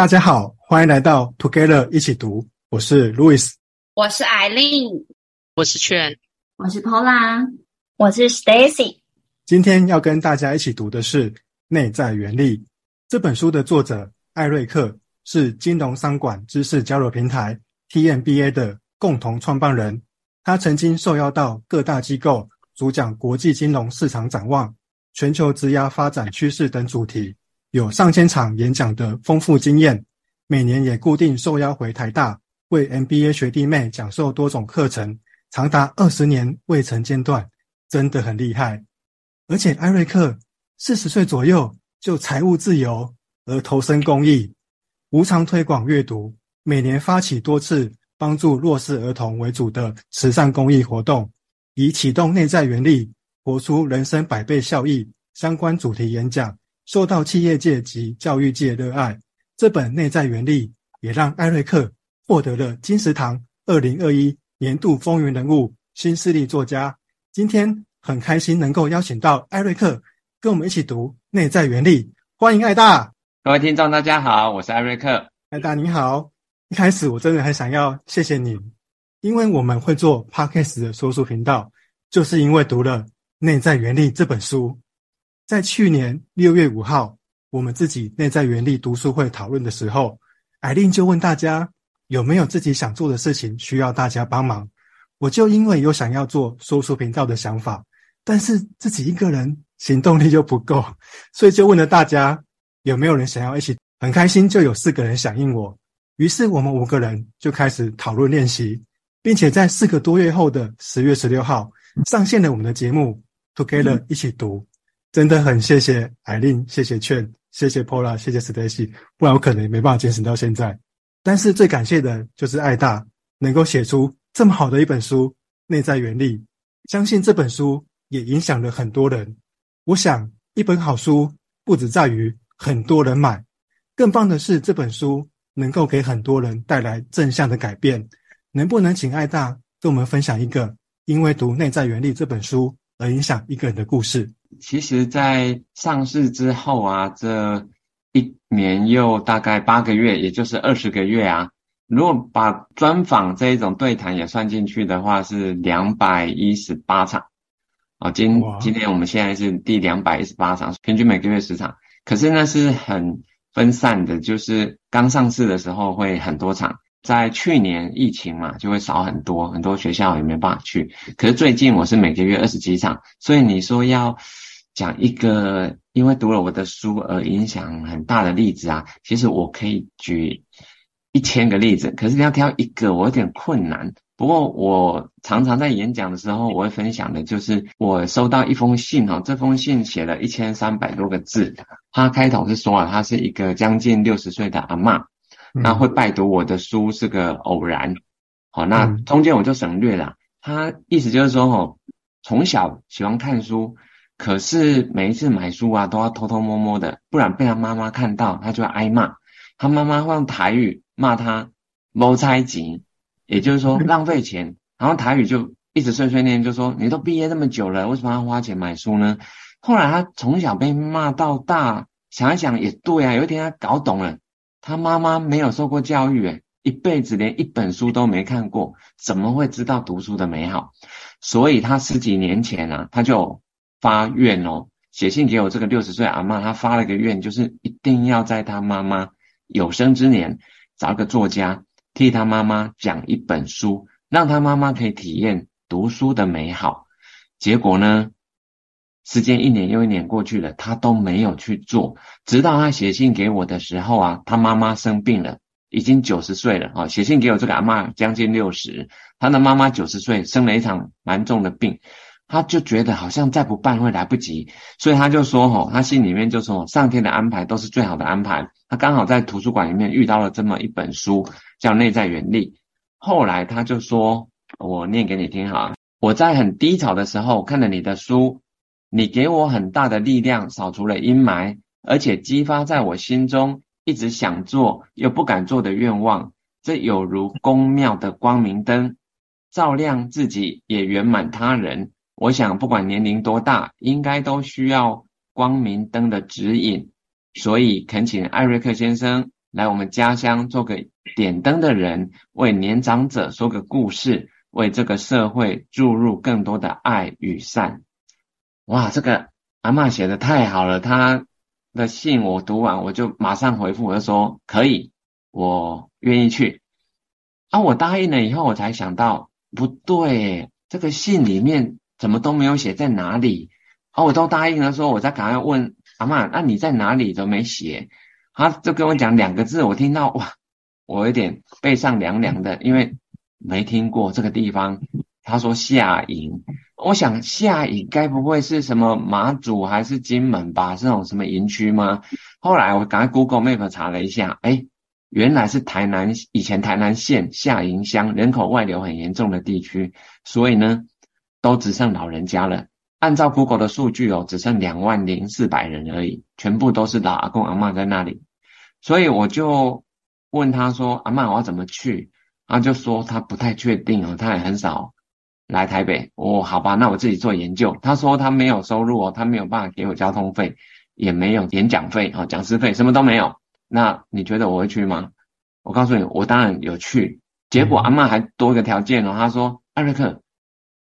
大家好，欢迎来到 Together 一起读。我是 Louis，我是 Eileen，我是 Chen，我是 Paula，我是 Stacy。今天要跟大家一起读的是《内在原力》这本书的作者艾瑞克是金融商管知识交流平台 TMBA 的共同创办人。他曾经受邀到各大机构主讲国际金融市场展望、全球质押发展趋势等主题。有上千场演讲的丰富经验，每年也固定受邀回台大为 MBA 学弟妹讲授多种课程，长达二十年未曾间断，真的很厉害。而且艾瑞克四十岁左右就财务自由而投身公益，无偿推广阅读，每年发起多次帮助弱势儿童为主的慈善公益活动，以启动内在原力，活出人生百倍效益相关主题演讲。受到企业界及教育界热爱，这本《内在原力》也让艾瑞克获得了金石堂二零二一年度风云人物新势力作家。今天很开心能够邀请到艾瑞克跟我们一起读《内在原力》，欢迎艾大。各位听众，大家好，我是艾瑞克。艾大你好，一开始我真的很想要谢谢你，因为我们会做 Podcast 的说书频道，就是因为读了《内在原力》这本书。在去年六月五号，我们自己内在原力读书会讨论的时候，艾琳就问大家有没有自己想做的事情需要大家帮忙。我就因为有想要做说书频道的想法，但是自己一个人行动力又不够，所以就问了大家有没有人想要一起。很开心，就有四个人响应我。于是我们五个人就开始讨论练习，并且在四个多月后的十月十六号上线了我们的节目，Together 一起读。真的很谢谢艾琳，谢谢劝谢谢 Pola，谢谢 Stacy，不然我可能也没办法坚持到现在。但是最感谢的就是艾大能够写出这么好的一本书《内在原力》，相信这本书也影响了很多人。我想，一本好书不只在于很多人买，更棒的是这本书能够给很多人带来正向的改变。能不能请艾大跟我们分享一个因为读《内在原力》这本书而影响一个人的故事？其实，在上市之后啊，这一年又大概八个月，也就是二十个月啊。如果把专访这一种对谈也算进去的话，是两百一十八场。哦，今今天我们现在是第两百一十八场，平均每个月十场。可是那是很分散的，就是刚上市的时候会很多场。在去年疫情嘛，就会少很多，很多学校也没办法去。可是最近我是每个月二十几场，所以你说要讲一个因为读了我的书而影响很大的例子啊，其实我可以举一千个例子，可是你要挑一个，我有点困难。不过我常常在演讲的时候，我会分享的就是我收到一封信哈，这封信写了一千三百多个字，他开头是说啊，他是一个将近六十岁的阿嬷。那会拜读我的书是个偶然，好，那中间我就省略了。他意思就是说，哦，从小喜欢看书，可是每一次买书啊都要偷偷摸摸的，不然被他妈妈看到，他就要挨骂。他妈妈会用台语骂他“谋财钱”，也就是说浪费钱。然后台语就一直碎碎念，就说：“你都毕业那么久了，为什么要花钱买书呢？”后来他从小被骂到大，想一想也对啊，有一天他搞懂了。他妈妈没有受过教育，诶，一辈子连一本书都没看过，怎么会知道读书的美好？所以他十几年前啊，他就发愿哦，写信给我这个六十岁阿嬷，他发了个愿，就是一定要在他妈妈有生之年找个作家替他妈妈讲一本书，让他妈妈可以体验读书的美好。结果呢？时间一年又一年过去了，他都没有去做。直到他写信给我的时候啊，他妈妈生病了，已经九十岁了啊。写信给我这个阿嬷将近六十，他的妈妈九十岁，生了一场蛮重的病，他就觉得好像再不办会来不及，所以他就说：“吼，他心里面就说，上天的安排都是最好的安排。”他刚好在图书馆里面遇到了这么一本书，叫《内在原力》。后来他就说：“我念给你听哈，我在很低潮的时候看了你的书。”你给我很大的力量，扫除了阴霾，而且激发在我心中一直想做又不敢做的愿望。这有如宫庙的光明灯，照亮自己也圆满他人。我想，不管年龄多大，应该都需要光明灯的指引。所以，恳请艾瑞克先生来我们家乡做个点灯的人，为年长者说个故事，为这个社会注入更多的爱与善。哇，这个阿嬷写的太好了，她的信我读完，我就马上回复，我就说可以，我愿意去。啊，我答应了以后，我才想到不对，这个信里面怎么都没有写在哪里。啊，我都答应了，说我在赶快问阿嬷，那你在哪里都没写。他就跟我讲两个字，我听到哇，我有点背上凉凉的，因为没听过这个地方。他说下营，我想下营该不会是什么马祖还是金门吧？这种什么营区吗？后来我赶快 Google Map 查了一下，哎，原来是台南以前台南县下营乡人口外流很严重的地区，所以呢，都只剩老人家了。按照 Google 的数据哦，只剩两万零四百人而已，全部都是老阿公阿嬷在那里。所以我就问他说：“阿嬷，我要怎么去？”他就说他不太确定哦，他也很少来台北。哦，好吧，那我自己做研究。他说他没有收入哦，他没有办法给我交通费，也没有演讲费哦，讲师费什么都没有。那你觉得我会去吗？我告诉你，我当然有去。结果阿嬷还多一个条件哦，他说：“艾瑞克，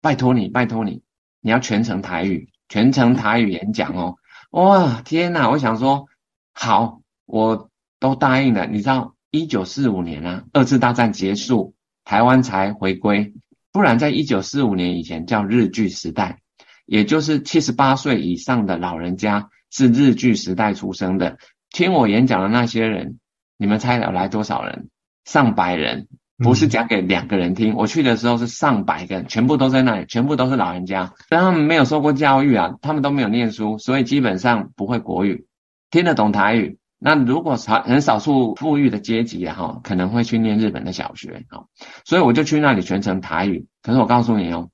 拜托你，拜托你。”你要全程台语，全程台语演讲哦！哇，天哪！我想说，好，我都答应了。你知道，一九四五年啊，二次大战结束，台湾才回归，不然在一九四五年以前叫日据时代，也就是七十八岁以上的老人家是日据时代出生的。听我演讲的那些人，你们猜有来多少人？上百人。不是讲给两个人听，我去的时候是上百个人，全部都在那里，全部都是老人家，但他们没有受过教育啊，他们都没有念书，所以基本上不会国语，听得懂台语。那如果少很少数富裕的阶级啊，哈，可能会去念日本的小学啊，所以我就去那里全程台语。可是我告诉你哦，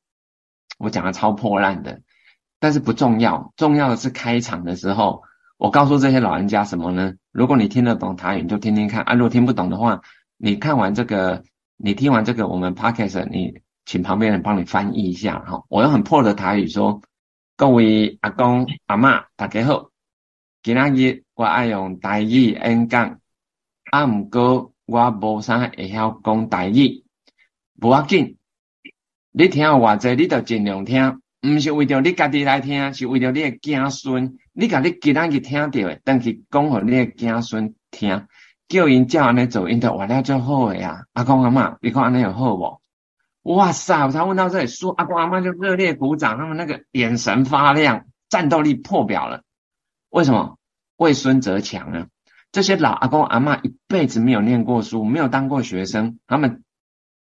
我讲的超破烂的，但是不重要，重要的是开场的时候，我告诉这些老人家什么呢？如果你听得懂台语，你就听听看啊；如果听不懂的话，你看完这个。你听完这个，我们 podcast，你请旁边人帮你翻译一下哈。我用很破的台语说：“各位阿公阿嬷，大家好，今仔日我爱用台语演讲，啊，毋过我无啥会晓讲台语，无要紧。你听偌济，你就尽量听，毋是为着你家己来听，是为着你的子孙。你甲你今仔日听到的，等去讲互你的子孙听。”叫因叫安尼做，因就活了就好诶呀。阿公阿嬷，你看安尼有好无？哇塞！我才问到这里，说阿公阿嬷就热烈鼓掌，他们那个眼神发亮，战斗力破表了。为什么？为孙则强啊！这些老阿公阿嬷一辈子没有念过书，没有当过学生，他们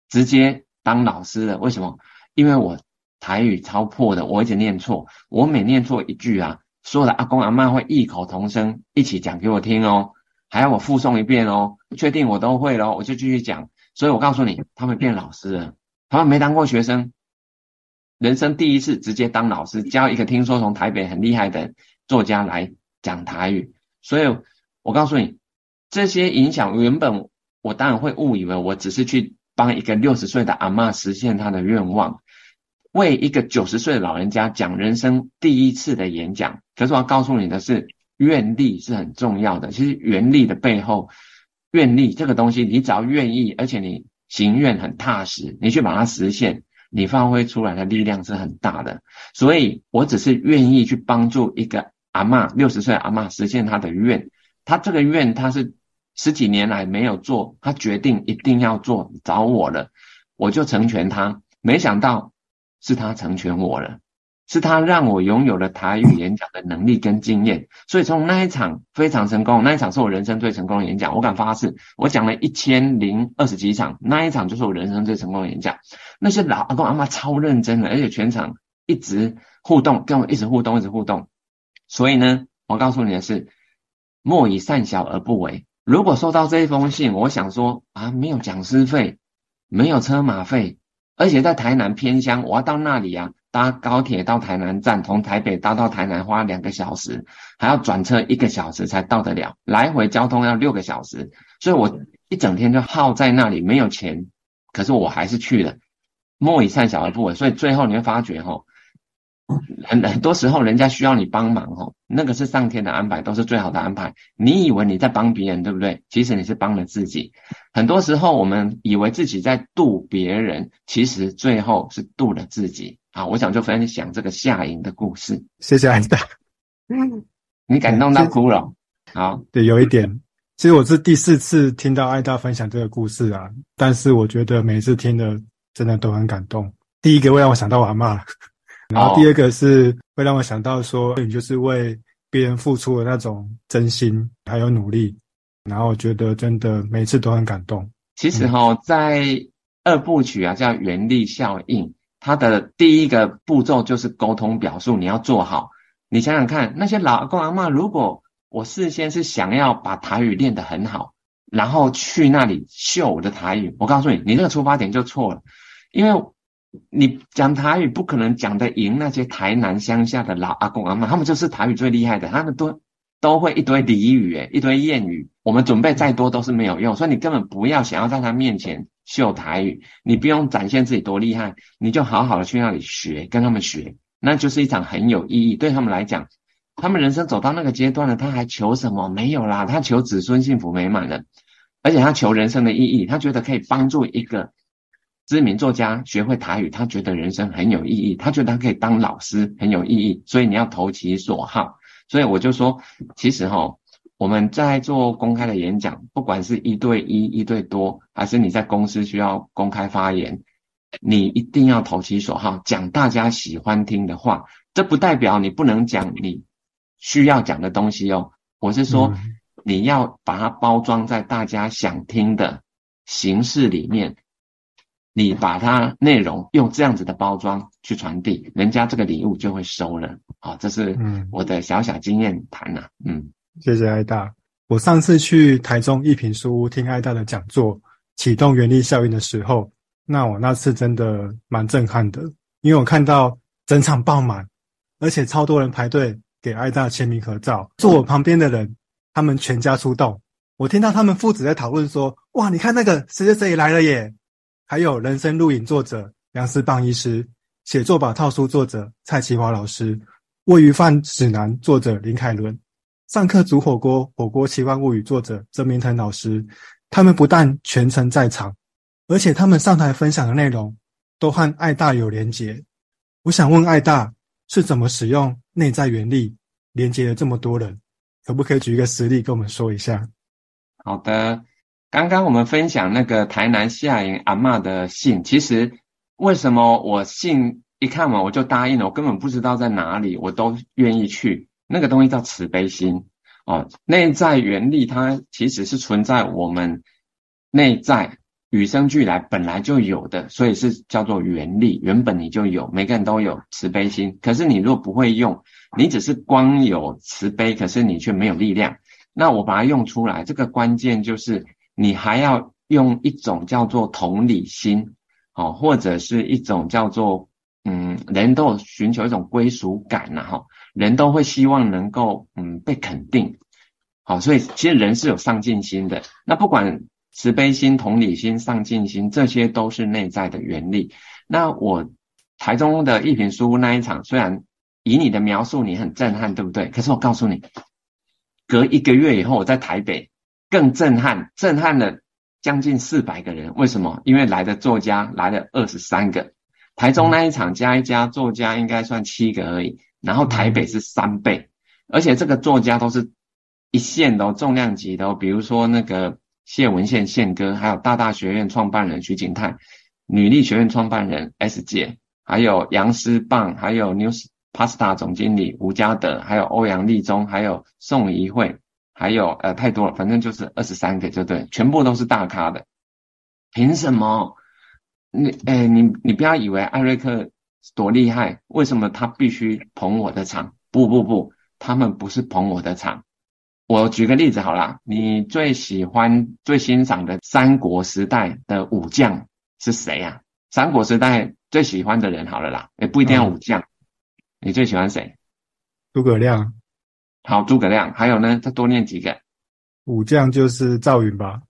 直接当老师了。为什么？因为我台语超破的，我一直念错，我每念错一句啊，所有的阿公阿嬷会异口同声一起讲给我听哦。还要我复诵一遍哦，确定我都会咯，我就继续讲。所以我告诉你，他们变老师了，他们没当过学生，人生第一次直接当老师，教一个听说从台北很厉害的作家来讲台语。所以我告诉你，这些影响原本我当然会误以为我只是去帮一个六十岁的阿嬷实现她的愿望，为一个九十岁的老人家讲人生第一次的演讲。可是我要告诉你的是。愿力是很重要的。其实愿力的背后，愿力这个东西，你只要愿意，而且你行愿很踏实，你去把它实现，你发挥出来的力量是很大的。所以我只是愿意去帮助一个阿嬷，六十岁阿嬷实现她的愿。她这个愿，她是十几年来没有做，她决定一定要做，找我了，我就成全她。没想到是她成全我了。是他让我拥有了台语演讲的能力跟经验，所以从那一场非常成功，那一场是我人生最成功的演讲。我敢发誓，我讲了一千零二十几场，那一场就是我人生最成功的演讲。那些老阿公阿妈超认真的，而且全场一直互动，跟我一直互动，一直互动。所以呢，我告诉你的是，莫以善小而不为。如果收到这一封信，我想说啊，没有讲师费，没有车马费，而且在台南偏乡，我要到那里啊。搭高铁到台南站，从台北搭到台南花两个小时，还要转车一个小时才到得了，来回交通要六个小时，所以我一整天就耗在那里，没有钱，可是我还是去了。莫以善小而不为，所以最后你会发觉，吼，很很多时候人家需要你帮忙哦，那个是上天的安排，都是最好的安排。你以为你在帮别人，对不对？其实你是帮了自己。很多时候我们以为自己在度别人，其实最后是度了自己。好，我想就分享这个夏营的故事。谢谢艾大，你感动到哭了。好，对，有一点。其实我是第四次听到艾大分享这个故事啊，但是我觉得每次听的真的都很感动。第一个会让我想到我阿妈，然后第二个是会让我想到说，你就是为别人付出的那种真心还有努力，然后我觉得真的每次都很感动。其实哈、哦，在二部曲啊，叫原力效应，他的第一个步骤就是沟通表述，你要做好。你想想看，那些老阿公阿嬷，如果我事先是想要把台语练得很好，然后去那里秀我的台语。我告诉你，你这个出发点就错了，因为你讲台语不可能讲得赢那些台南乡下的老阿公阿嬷，他们就是台语最厉害的，他们都都会一堆俚语，诶，一堆谚语。我们准备再多都是没有用，所以你根本不要想要在他面前秀台语，你不用展现自己多厉害，你就好好的去那里学，跟他们学，那就是一场很有意义，对他们来讲。他们人生走到那个阶段了，他还求什么？没有啦，他求子孙幸福美满了，而且他求人生的意义，他觉得可以帮助一个知名作家学会台语，他觉得人生很有意义，他觉得他可以当老师很有意义，所以你要投其所好。所以我就说，其实哈，我们在做公开的演讲，不管是一对一、一对多，还是你在公司需要公开发言，你一定要投其所好，讲大家喜欢听的话。这不代表你不能讲你。需要讲的东西哦，我是说，你要把它包装在大家想听的形式里面，你把它内容用这样子的包装去传递，人家这个礼物就会收了。好，这是我的小小经验谈呐。嗯，谢谢艾大。我上次去台中一品书屋听艾大的讲座，启动原力效应的时候，那我那次真的蛮震撼的，因为我看到整场爆满，而且超多人排队。给艾大签名合照，坐我旁边的人，他们全家出动。我听到他们父子在讨论说：“哇，你看那个谁谁谁也来了耶！”还有人生录影作者杨思棒医师，写作把套书作者蔡奇华老师，鮪鱼饭指南作者林凯伦，上课煮火锅火锅奇幻物语作者曾明腾老师。他们不但全程在场，而且他们上台分享的内容都和爱大有连结。我想问爱大。是怎么使用内在原力连接了这么多人？可不可以举一个实例跟我们说一下？好的，刚刚我们分享那个台南夏营阿嬷的信，其实为什么我信一看完我就答应了？我根本不知道在哪里，我都愿意去。那个东西叫慈悲心哦，内在原力它其实是存在我们内在。与生俱来本来就有的，所以是叫做原力，原本你就有，每个人都有慈悲心。可是你若不会用，你只是光有慈悲，可是你却没有力量。那我把它用出来，这个关键就是你还要用一种叫做同理心，哦，或者是一种叫做嗯，人都寻求一种归属感呐，哈，人都会希望能够嗯被肯定，好，所以其实人是有上进心的。那不管。慈悲心、同理心、上进心，这些都是内在的原力。那我台中的一品书屋那一场，虽然以你的描述你很震撼，对不对？可是我告诉你，隔一个月以后，我在台北更震撼，震撼了将近四百个人。为什么？因为来的作家来了二十三个，台中那一场加一加作家应该算七个而已，然后台北是三倍，而且这个作家都是一线的哦，重量级的哦，比如说那个。谢文宪宪哥，还有大大学院创办人徐景泰，女力学院创办人 S 姐，还有杨思棒，还有 News Pasta 总经理吴家德，还有欧阳立中，还有宋怡慧，还有呃太多了，反正就是二十三个，就对，全部都是大咖的。凭什么？你哎，你你不要以为艾瑞克多厉害，为什么他必须捧我的场？不不不，他们不是捧我的场。我举个例子好了，你最喜欢、最欣赏的三国时代的武将是谁呀？三国时代最喜欢的人好了啦，也不一定要武将。嗯、你最喜欢谁？诸葛亮。好，诸葛亮。还有呢？再多念几个。武将就是赵云吧？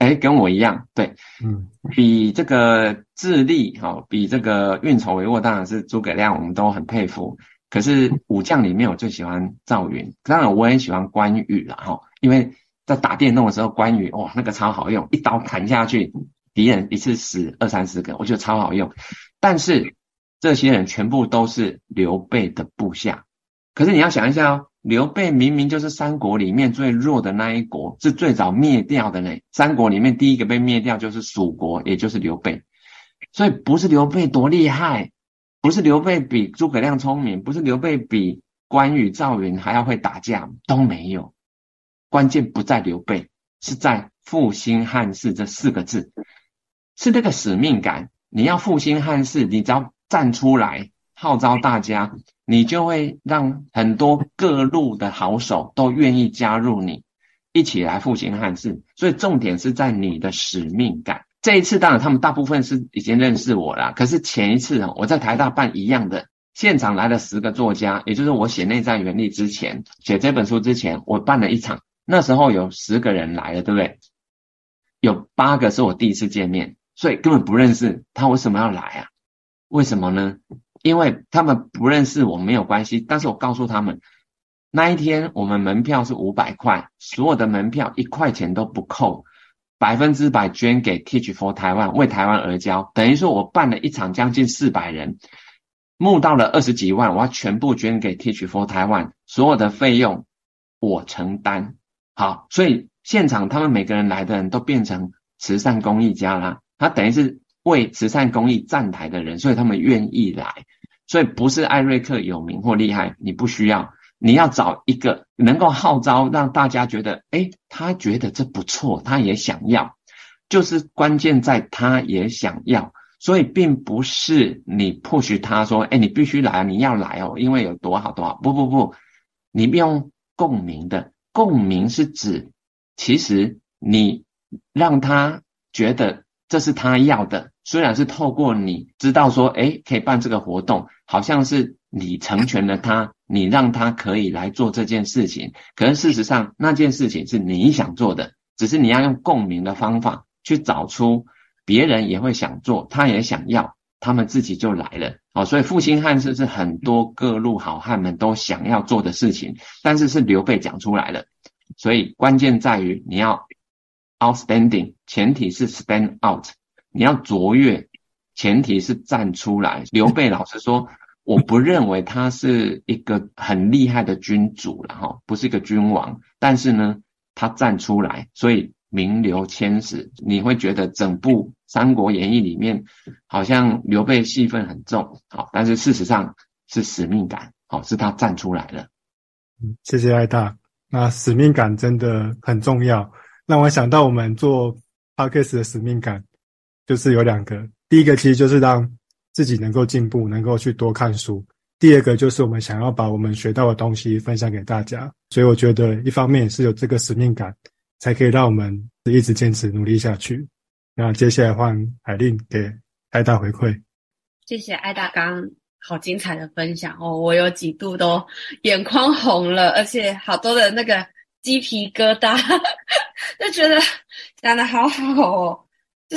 哎，跟我一样，对，嗯，比这个智力哈，比这个运筹帷幄，当然是诸葛亮，我们都很佩服。可是武将里面，我最喜欢赵云，当然我也喜欢关羽了哈，因为在打电动的时候，关羽哇，那个超好用，一刀砍下去，敌人一次死二三十个，我觉得超好用。但是这些人全部都是刘备的部下，可是你要想一下哦，刘备明明就是三国里面最弱的那一国，是最早灭掉的呢。三国里面第一个被灭掉就是蜀国，也就是刘备，所以不是刘备多厉害。不是刘备比诸葛亮聪明，不是刘备比关羽、赵云还要会打架，都没有。关键不在刘备，是在复兴汉室这四个字，是那个使命感。你要复兴汉室，你只要站出来号召大家，你就会让很多各路的好手都愿意加入你，一起来复兴汉室。所以重点是在你的使命感。这一次当然他们大部分是已经认识我了，可是前一次我在台大办一样的，现场来了十个作家，也就是我写内在原力之前，写这本书之前，我办了一场，那时候有十个人来了，对不对？有八个是我第一次见面，所以根本不认识他为什么要来啊？为什么呢？因为他们不认识我没有关系，但是我告诉他们，那一天我们门票是五百块，所有的门票一块钱都不扣。百分之百捐给 Teach for Taiwan，为台湾而教，等于说我办了一场将近四百人，募到了二十几万，我要全部捐给 Teach for Taiwan，所有的费用我承担。好，所以现场他们每个人来的人都变成慈善公益家啦，他等于是为慈善公益站台的人，所以他们愿意来。所以不是艾瑞克有名或厉害，你不需要。你要找一个能够号召让大家觉得，诶，他觉得这不错，他也想要，就是关键在他也想要，所以并不是你 push 他说，诶，你必须来，你要来哦，因为有多好多好，不不不，你不用共鸣的，共鸣是指，其实你让他觉得这是他要的，虽然是透过你知道说，诶，可以办这个活动，好像是你成全了他。你让他可以来做这件事情，可是事实上那件事情是你想做的，只是你要用共鸣的方法去找出别人也会想做，他也想要，他们自己就来了。哦，所以复兴汉室是很多各路好汉们都想要做的事情，但是是刘备讲出来的，所以关键在于你要 outstanding，前提是 stand out，你要卓越，前提是站出来。刘备老实说。我不认为他是一个很厉害的君主了哈，不是一个君王，但是呢，他站出来，所以名留千史。你会觉得整部《三国演义》里面好像刘备戏份很重，好，但是事实上是使命感，好，是他站出来了。嗯，谢谢艾大。那使命感真的很重要，让我想到我们做 Podcast 的使命感，就是有两个，第一个其实就是让。自己能够进步，能够去多看书。第二个就是我们想要把我们学到的东西分享给大家，所以我觉得一方面是有这个使命感，才可以让我们一直坚持努力下去。那接下来换海令给艾大回馈。谢谢艾大刚好精彩的分享哦，我有几度都眼眶红了，而且好多的那个鸡皮疙瘩，就觉得讲得好好哦。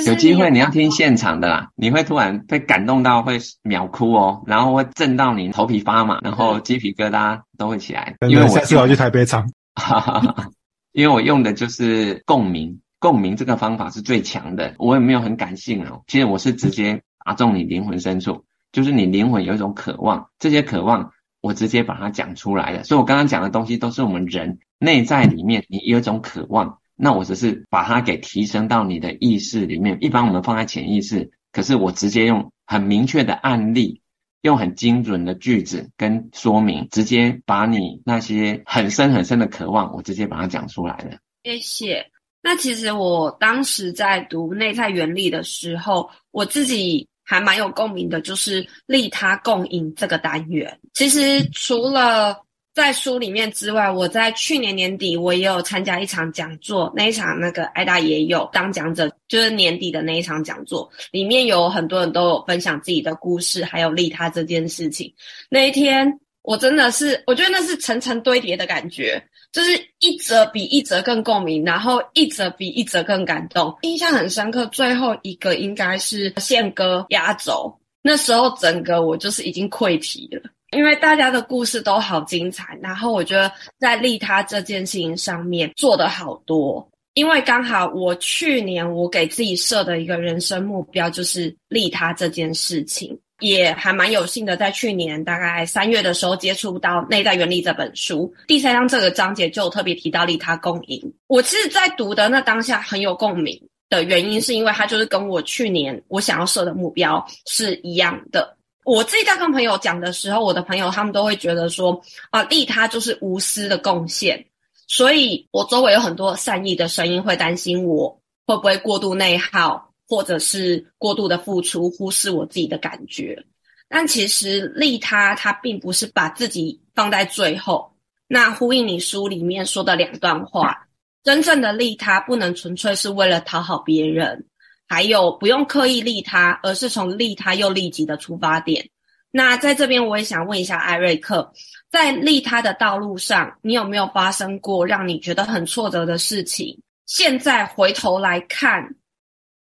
有机会你要听现场的啦，你会突然被感动到会秒哭哦，然后会震到你头皮发麻，然后鸡皮疙瘩都会起来。因为我下次我要去台北场，哈哈哈，因为我用的就是共鸣，共鸣这个方法是最强的。我也没有很感性哦，其实我是直接打中你灵魂深处，就是你灵魂有一种渴望，这些渴望我直接把它讲出来了。所以我刚刚讲的东西都是我们人内在里面你有一种渴望。那我只是把它给提升到你的意识里面，一般我们放在潜意识，可是我直接用很明确的案例，用很精准的句子跟说明，直接把你那些很深很深的渴望，我直接把它讲出来了。谢谢。那其实我当时在读内在原理的时候，我自己还蛮有共鸣的，就是利他共赢这个单元。其实除了在书里面之外，我在去年年底我也有参加一场讲座，那一场那个艾达也有当讲者，就是年底的那一场讲座，里面有很多人都有分享自己的故事，还有利他这件事情。那一天我真的是，我觉得那是层层堆叠的感觉，就是一则比一则更共鸣，然后一则比一则更感动。印象很深刻，最后一个应该是宪哥压轴，那时候整个我就是已经溃堤了，因为大家的故事都好精彩，然后我觉得在利他这件事情上面做得好多，因为刚好我去年我给自己设的一个人生目标就是利他这件事情。也还蛮有幸的，在去年大概三月的时候接触到《内在原理》这本书，第三章这个章节就特别提到利他共赢。我其实，在读的那当下很有共鸣的原因，是因为它就是跟我去年我想要设的目标是一样的。我自己在跟朋友讲的时候，我的朋友他们都会觉得说啊，利他就是无私的贡献，所以我周围有很多善意的声音会担心我会不会过度内耗。或者是过度的付出，忽视我自己的感觉，但其实利他，它并不是把自己放在最后。那呼应你书里面说的两段话，真正的利他不能纯粹是为了讨好别人，还有不用刻意利他，而是从利他又利己的出发点。那在这边，我也想问一下艾瑞克，在利他的道路上，你有没有发生过让你觉得很挫折的事情？现在回头来看。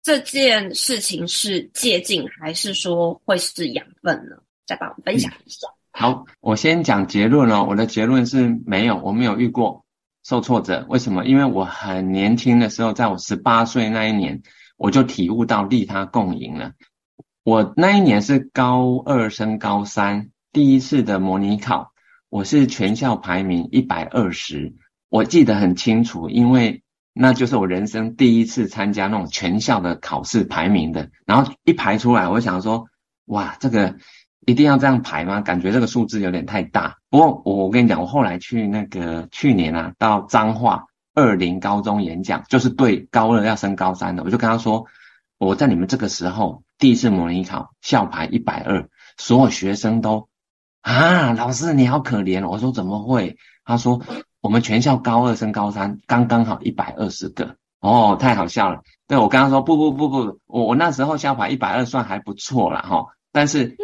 这件事情是借镜，还是说会是养分呢？再帮我分享一下。好，我先讲结论哦。我的结论是没有，我没有遇过受挫折。为什么？因为我很年轻的时候，在我十八岁那一年，我就体悟到利他共赢了。我那一年是高二升高三，第一次的模拟考，我是全校排名一百二十，我记得很清楚，因为。那就是我人生第一次参加那种全校的考试排名的，然后一排出来，我想说，哇，这个一定要这样排吗？感觉这个数字有点太大。不过我我跟你讲，我后来去那个去年啊，到彰化二零高中演讲，就是对高二要升高三的，我就跟他说，我在你们这个时候第一次模拟考校排一百二，所有学生都啊，老师你好可怜。我说怎么会？他说。我们全校高二升高三刚刚好一百二十个哦，太好笑了。对，我刚刚说不不不不，我我那时候校排一百二算还不错了哈，但是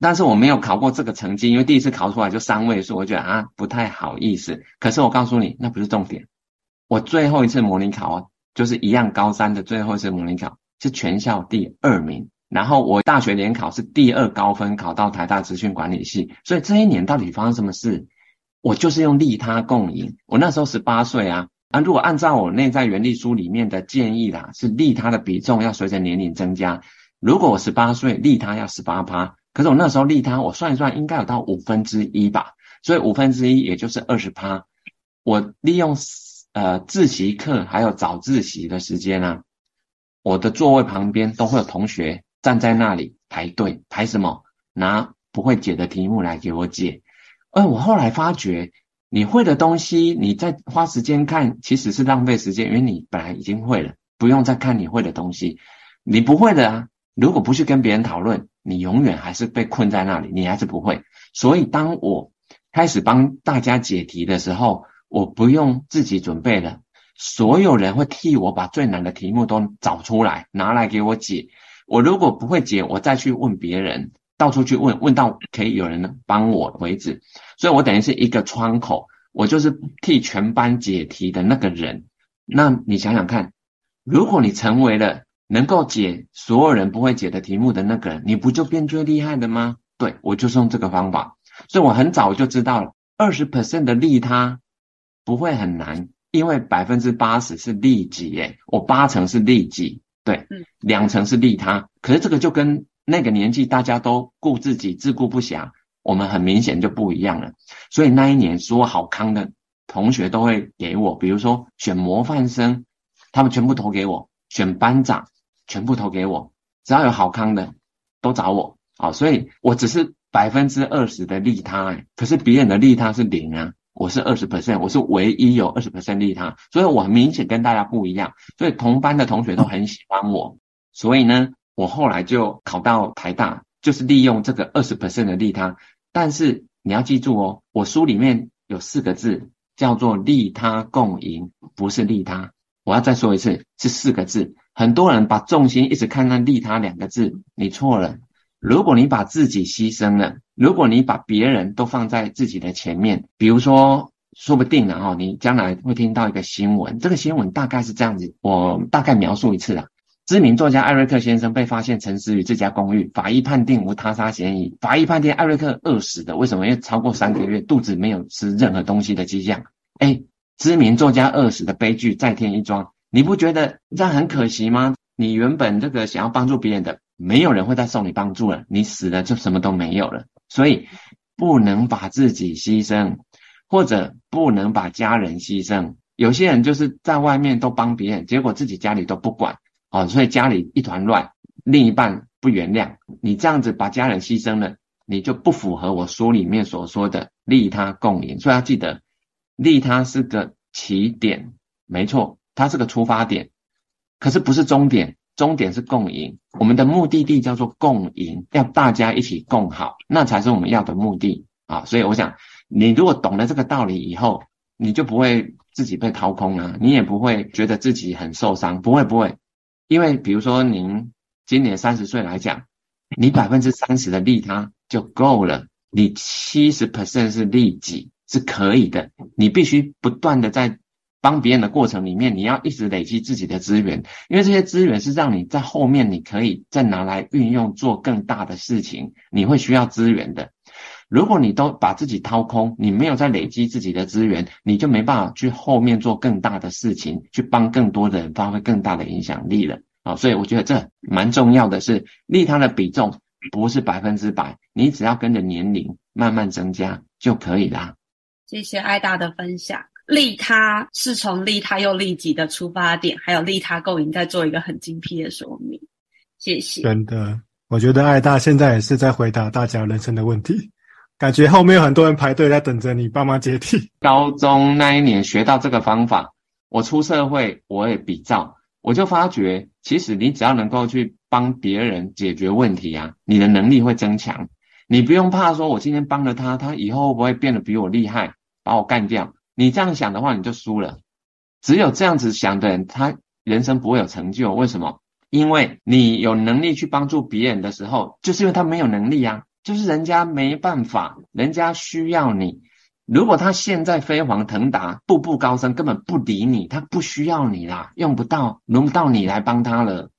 但是我没有考过这个成绩，因为第一次考出来就三位数，我觉得啊不太好意思。可是我告诉你，那不是重点。我最后一次模拟考啊，就是一样高三的最后一次模拟考是全校第二名，然后我大学联考是第二高分考到台大资讯管理系，所以这一年到底发生什么事？我就是用利他共赢。我那时候十八岁啊，啊，如果按照我内在原理书里面的建议啦，是利他的比重要随着年龄增加。如果我十八岁，利他要十八趴，可是我那时候利他，我算一算，应该有到五分之一吧。所以五分之一也就是二十趴。我利用呃自习课还有早自习的时间啊，我的座位旁边都会有同学站在那里排队，排什么？拿不会解的题目来给我解。而我后来发觉，你会的东西，你再花时间看，其实是浪费时间，因为你本来已经会了，不用再看你会的东西。你不会的啊，如果不去跟别人讨论，你永远还是被困在那里，你还是不会。所以，当我开始帮大家解题的时候，我不用自己准备了，所有人会替我把最难的题目都找出来，拿来给我解。我如果不会解，我再去问别人。到处去问，问到可以有人帮我为止，所以我等于是一个窗口，我就是替全班解题的那个人。那你想想看，如果你成为了能够解所有人不会解的题目的那个人，你不就变最厉害的吗？对，我就是用这个方法，所以我很早就知道了，二十 percent 的利他不会很难，因为百分之八十是利己，耶，我八成是利己，对，两成是利他，可是这个就跟那个年纪大家都顾自己，自顾不暇，我们很明显就不一样了。所以那一年说好康的同学都会给我，比如说选模范生，他们全部投给我；选班长，全部投给我。只要有好康的，都找我。好，所以我只是百分之二十的利他，欸，可是别人的利他是零啊，我是二十 percent，我是唯一有二十 percent 利他，所以我很明显跟大家不一样。所以同班的同学都很喜欢我，所以呢。我后来就考到台大，就是利用这个二十 percent 的利他。但是你要记住哦，我书里面有四个字叫做利他共赢，不是利他。我要再说一次，是四个字。很多人把重心一直看那利他两个字，你错了。如果你把自己牺牲了，如果你把别人都放在自己的前面，比如说，说不定然后你将来会听到一个新闻，这个新闻大概是这样子，我大概描述一次啊。知名作家艾瑞克先生被发现沉尸于自家公寓，法医判定无他杀嫌疑。法医判定艾瑞克饿死的，为什么？因为超过三个月，肚子没有吃任何东西的迹象。哎，知名作家饿死的悲剧再添一桩，你不觉得这样很可惜吗？你原本这个想要帮助别人的，没有人会再送你帮助了，你死了就什么都没有了。所以不能把自己牺牲，或者不能把家人牺牲。有些人就是在外面都帮别人，结果自己家里都不管。哦，所以家里一团乱，另一半不原谅你，这样子把家人牺牲了，你就不符合我书里面所说的利他共赢。所以要记得，利他是个起点，没错，它是个出发点，可是不是终点，终点是共赢。我们的目的地叫做共赢，要大家一起共好，那才是我们要的目的啊。所以我想，你如果懂了这个道理以后，你就不会自己被掏空啊，你也不会觉得自己很受伤，不会不会。因为比如说您今年三十岁来讲，你百分之三十的利他就够了，你七十 percent 是利己是可以的。你必须不断的在帮别人的过程里面，你要一直累积自己的资源，因为这些资源是让你在后面你可以再拿来运用做更大的事情，你会需要资源的。如果你都把自己掏空，你没有再累积自己的资源，你就没办法去后面做更大的事情，去帮更多的人发挥更大的影响力了啊！所以我觉得这蛮重要的是，利他的比重不是百分之百，你只要跟着年龄慢慢增加就可以啦。谢谢艾大的分享，利他是从利他又利己的出发点，还有利他共赢，再做一个很精辟的说明。谢谢。真的，我觉得艾大现在也是在回答大家人生的问题。感觉后面有很多人排队在等着你帮忙解题。高中那一年学到这个方法，我出社会我也比照，我就发觉，其实你只要能够去帮别人解决问题啊，你的能力会增强。你不用怕说，我今天帮了他，他以后会不会变得比我厉害，把我干掉？你这样想的话，你就输了。只有这样子想的人，他人生不会有成就。为什么？因为你有能力去帮助别人的时候，就是因为他没有能力啊。就是人家没办法，人家需要你。如果他现在飞黄腾达、步步高升，根本不理你，他不需要你啦，用不到，轮不到你来帮他了。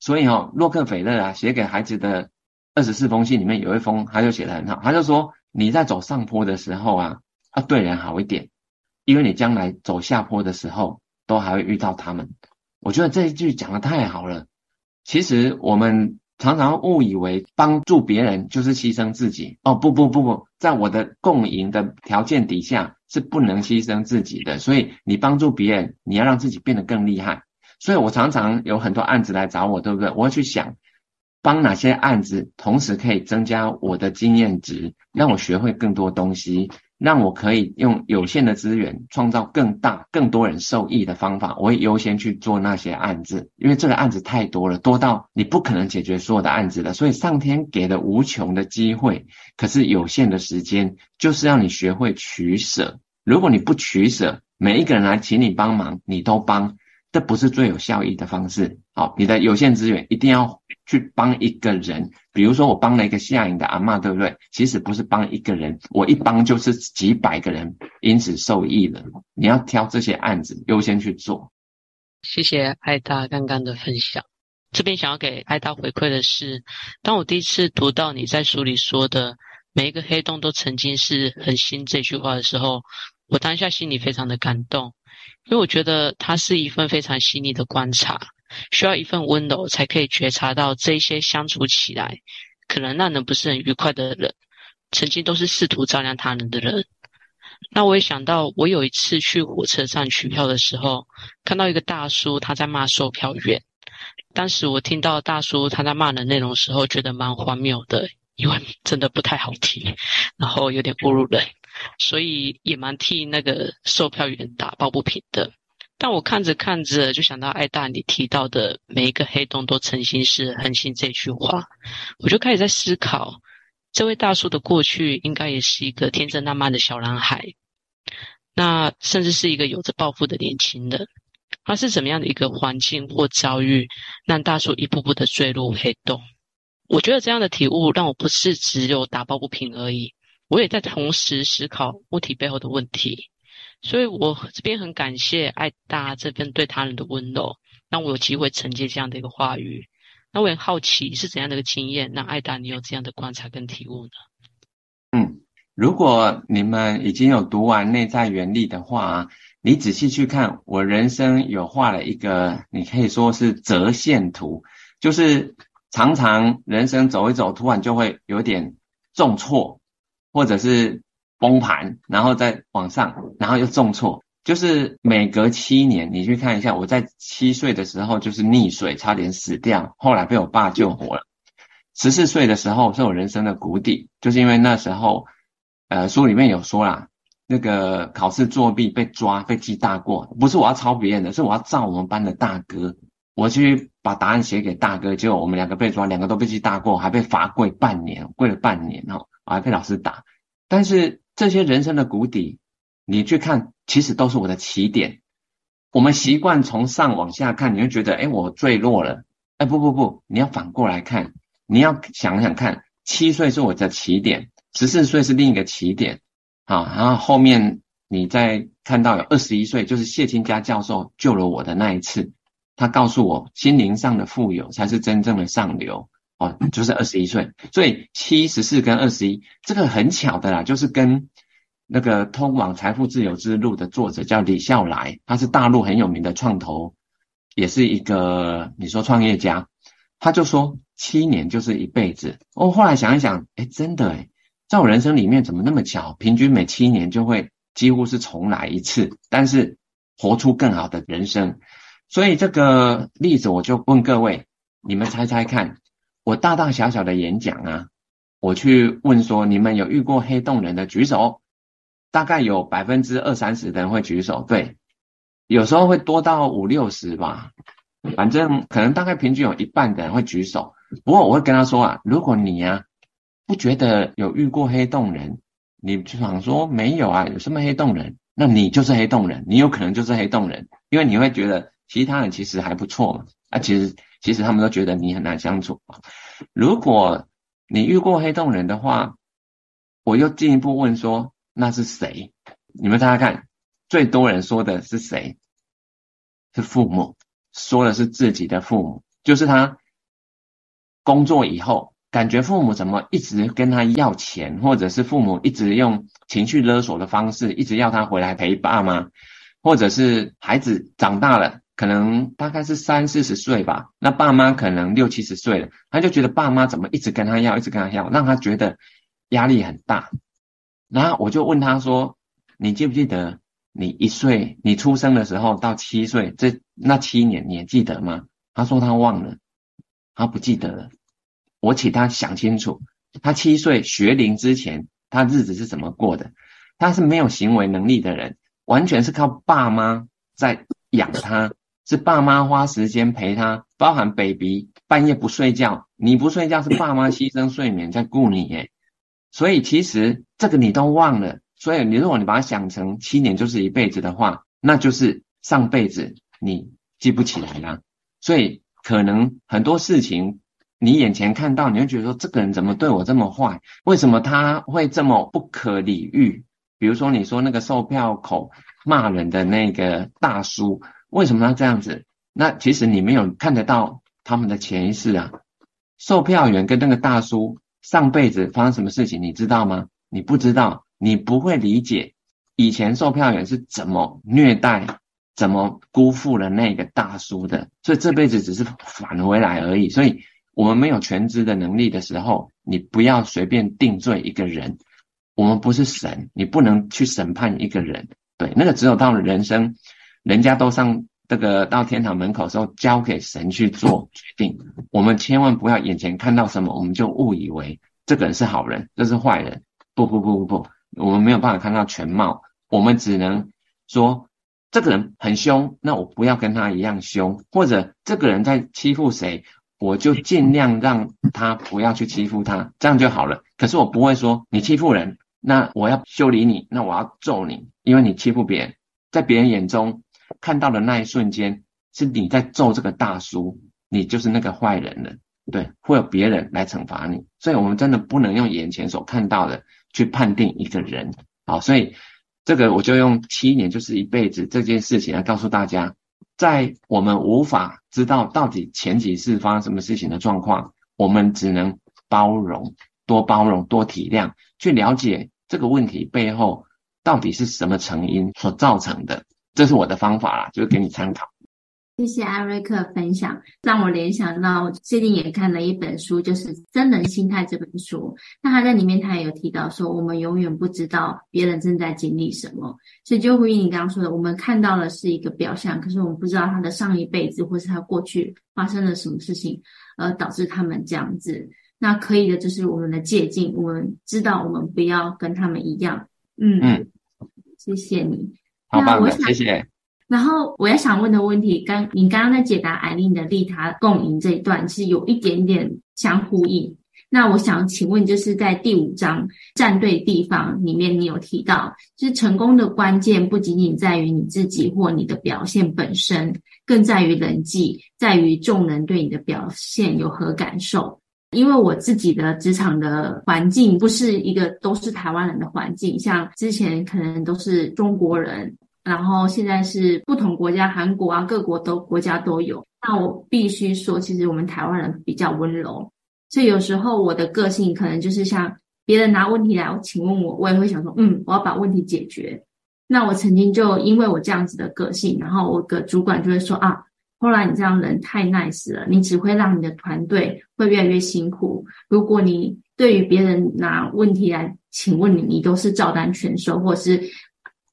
所以哦，洛克菲勒啊，写给孩子的二十四封信里面有一封，他就写得很好，他就说：你在走上坡的时候啊，要对人好一点，因为你将来走下坡的时候，都还会遇到他们。我觉得这一句讲得太好了。其实我们。常常误以为帮助别人就是牺牲自己哦，不不不不，在我的共赢的条件底下是不能牺牲自己的。所以你帮助别人，你要让自己变得更厉害。所以我常常有很多案子来找我，对不对？我会去想帮哪些案子，同时可以增加我的经验值，让我学会更多东西。让我可以用有限的资源创造更大、更多人受益的方法，我会优先去做那些案子，因为这个案子太多了，多到你不可能解决所有的案子的。所以上天给了无穷的机会，可是有限的时间，就是让你学会取舍。如果你不取舍，每一个人来请你帮忙，你都帮。这不是最有效益的方式。好，你的有限资源一定要去帮一个人。比如说，我帮了一个下营的阿嬷，对不对？其实不是帮一个人，我一帮就是几百个人，因此受益了。你要挑这些案子优先去做。谢谢艾大刚刚的分享。这边想要给艾大回馈的是，当我第一次读到你在书里说的“每一个黑洞都曾经是恒星”这句话的时候，我当下心里非常的感动。因为我觉得它是一份非常细腻的观察，需要一份温柔才可以觉察到这些相处起来可能让人不是很愉快的人，曾经都是试图照亮他人的人。那我也想到，我有一次去火车站取票的时候，看到一个大叔他在骂售票员。当时我听到大叔他在骂的内容时候，觉得蛮荒谬的，因为真的不太好听，然后有点侮辱人。所以也蛮替那个售票员打抱不平的，但我看着看着就想到艾大你提到的每一个黑洞都曾经是恒星这句话，我就开始在思考，这位大叔的过去应该也是一个天真烂漫的小男孩，那甚至是一个有着抱负的年轻人，他是怎么样的一个环境或遭遇，让大叔一步步的坠入黑洞？我觉得这样的体悟让我不是只有打抱不平而已，我也在同时思考问题背后的问题。所以我这边很感谢爱大这边对他人的温柔，让我有机会承接这样的一个话语。那我很好奇是怎样的一个经验，让爱大你有这样的观察跟体悟呢？嗯，如果你们已经有读完内在原理的话，你仔细去看，我人生有画了一个，你可以说是折线图，就是常常人生走一走，突然就会有点重挫，或者是。崩盘，然后再往上，然后又重挫，就是每隔七年，你去看一下。我在七岁的时候就是溺水，差点死掉，后来被我爸救活了。十四岁的时候是我人生的谷底，就是因为那时候，呃，书里面有说啦，那个考试作弊被抓，被记大过，不是我要抄别人的，是我要照我们班的大哥，我去把答案写给大哥，结果我们两个被抓，两个都被记大过，还被罚跪半年，跪了半年哦，我还被老师打，但是。这些人生的谷底，你去看，其实都是我的起点。我们习惯从上往下看，你会觉得，哎，我坠落了。哎，不不不，你要反过来看，你要想想看，七岁是我的起点，十四岁是另一个起点。啊，然后后面你再看到有二十一岁，就是谢清佳教授救了我的那一次，他告诉我，心灵上的富有才是真正的上流。哦，就是二十一岁，所以七十四跟二十一，这个很巧的啦，就是跟那个《通往财富自由之路》的作者叫李笑来，他是大陆很有名的创投，也是一个你说创业家，他就说七年就是一辈子。我、哦、后来想一想，哎，真的哎，在我人生里面怎么那么巧？平均每七年就会几乎是重来一次，但是活出更好的人生。所以这个例子我就问各位，你们猜猜看。我大大小小的演讲啊，我去问说，你们有遇过黑洞人的举手，大概有百分之二三十的人会举手，对，有时候会多到五六十吧，反正可能大概平均有一半的人会举手。不过我会跟他说啊，如果你呀、啊、不觉得有遇过黑洞人，你就想说没有啊，有什么黑洞人？那你就是黑洞人，你有可能就是黑洞人，因为你会觉得其他人其实还不错嘛，啊，其实。其实他们都觉得你很难相处。如果你遇过黑洞人的话，我又进一步问说，那是谁？你们大家看，最多人说的是谁？是父母，说的是自己的父母，就是他工作以后，感觉父母怎么一直跟他要钱，或者是父母一直用情绪勒索的方式，一直要他回来陪爸妈，或者是孩子长大了。可能大概是三四十岁吧，那爸妈可能六七十岁了，他就觉得爸妈怎么一直跟他要，一直跟他要，让他觉得压力很大。然后我就问他说：“你记不记得你一岁，你出生的时候到七岁这那七年，你还记得吗？”他说他忘了，他不记得了。我请他想清楚，他七岁学龄之前，他日子是怎么过的？他是没有行为能力的人，完全是靠爸妈在养他。是爸妈花时间陪他，包含 baby 半夜不睡觉，你不睡觉是爸妈牺牲睡眠在顾你耶。所以其实这个你都忘了。所以你如果你把它想成七年就是一辈子的话，那就是上辈子你记不起来了。所以可能很多事情你眼前看到，你会觉得说这个人怎么对我这么坏？为什么他会这么不可理喻？比如说你说那个售票口骂人的那个大叔。为什么要这样子？那其实你没有看得到他们的前世啊。售票员跟那个大叔上辈子发生什么事情，你知道吗？你不知道，你不会理解以前售票员是怎么虐待、怎么辜负了那个大叔的。所以这辈子只是返回来而已。所以我们没有全知的能力的时候，你不要随便定罪一个人。我们不是神，你不能去审判一个人。对，那个只有到了人生。人家都上这个到天堂门口的时候，交给神去做决定。我们千万不要眼前看到什么，我们就误以为这个人是好人，这是坏人。不不不不不，我们没有办法看到全貌，我们只能说这个人很凶，那我不要跟他一样凶；或者这个人在欺负谁，我就尽量让他不要去欺负他，这样就好了。可是我不会说你欺负人，那我要修理你，那我要揍你，因为你欺负别人，在别人眼中。看到的那一瞬间，是你在揍这个大叔，你就是那个坏人了。对，会有别人来惩罚你。所以，我们真的不能用眼前所看到的去判定一个人。好，所以这个我就用七年就是一辈子这件事情来告诉大家，在我们无法知道到底前几次发生什么事情的状况，我们只能包容，多包容，多体谅，去了解这个问题背后到底是什么成因所造成的。这是我的方法啦，就是给你参考。谢谢艾瑞克分享，让我联想到最近也看了一本书，就是《真人心态》这本书。那他在里面他也有提到说，我们永远不知道别人正在经历什么，所以就呼应你刚刚说的，我们看到的是一个表象，可是我们不知道他的上一辈子或是他过去发生了什么事情，而导致他们这样子。那可以的就是我们的借鉴，我们知道我们不要跟他们一样。嗯嗯，谢谢你，好棒的，谢谢。然后我也想问的问题，刚你刚刚在解答艾琳的利他共赢这一段，是有一点点相呼应。那我想请问，就是在第五章站对地方里面，你有提到，就是成功的关键不仅仅在于你自己或你的表现本身，更在于人际，在于众人对你的表现有何感受。因为我自己的职场的环境不是一个都是台湾人的环境，像之前可能都是中国人。然后现在是不同国家，韩国啊，各国都国家都有。那我必须说，其实我们台湾人比较温柔，所以有时候我的个性可能就是像别人拿问题来请问我，我也会想说，嗯，我要把问题解决。那我曾经就因为我这样子的个性，然后我的主管就会说啊，后来你这样人太 nice 了，你只会让你的团队会越来越辛苦。如果你对于别人拿问题来请问你，你都是照单全收，或是。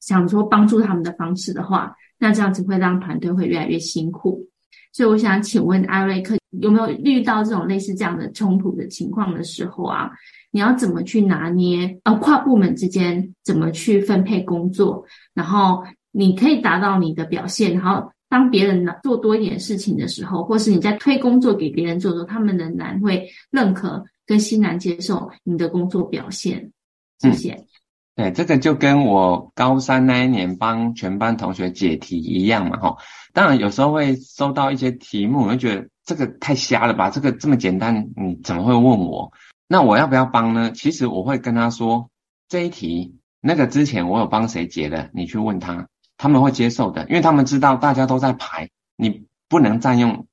想说帮助他们的方式的话，那这样子会让团队会越来越辛苦。所以我想请问艾瑞克，有没有遇到这种类似这样的冲突的情况的时候啊？你要怎么去拿捏？呃，跨部门之间怎么去分配工作？然后你可以达到你的表现，然后当别人做多一点事情的时候，或是你在推工作给别人做的时候，他们仍然会认可跟欣然接受你的工作表现。谢谢。嗯对，这个就跟我高三那一年帮全班同学解题一样嘛，哈。当然有时候会收到一些题目，我就觉得这个太瞎了吧，这个这么简单，你怎么会问我？那我要不要帮呢？其实我会跟他说，这一题那个之前我有帮谁解的，你去问他，他们会接受的，因为他们知道大家都在排，你不能占用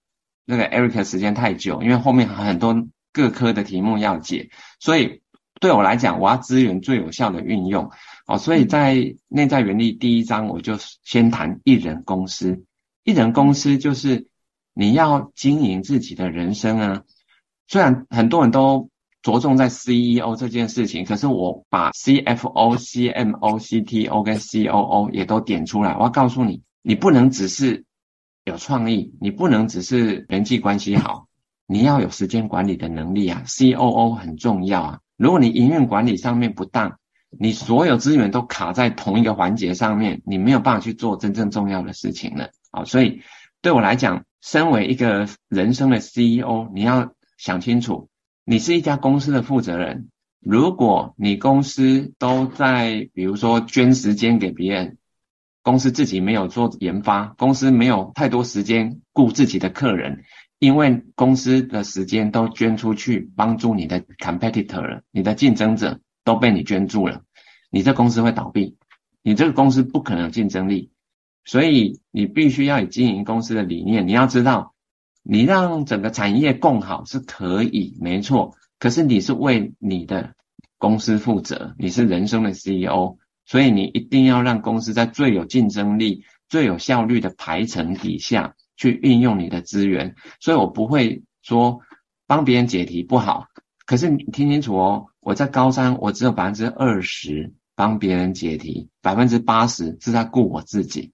那个 Eric 时间太久，因为后面还很多各科的题目要解，所以。对我来讲，我要资源最有效的运用，哦，所以在内在原理第一章，我就先谈一人公司。一人公司就是你要经营自己的人生啊。虽然很多人都着重在 CEO 这件事情，可是我把 CFO、CMO、CTO 跟 COO 也都点出来。我要告诉你，你不能只是有创意，你不能只是人际关系好，你要有时间管理的能力啊。COO 很重要啊。如果你营运管理上面不当，你所有资源都卡在同一个环节上面，你没有办法去做真正重要的事情了。好，所以对我来讲，身为一个人生的 CEO，你要想清楚，你是一家公司的负责人。如果你公司都在，比如说捐时间给别人，公司自己没有做研发，公司没有太多时间顾自己的客人。因为公司的时间都捐出去帮助你的 competitor 了，你的竞争者都被你捐助了，你这公司会倒闭，你这个公司不可能有竞争力，所以你必须要以经营公司的理念。你要知道，你让整个产业共好是可以，没错，可是你是为你的公司负责，你是人生的 CEO，所以你一定要让公司在最有竞争力、最有效率的排程底下。去运用你的资源，所以我不会说帮别人解题不好。可是你听清楚哦，我在高三，我只有百分之二十帮别人解题，百分之八十是在顾我自己，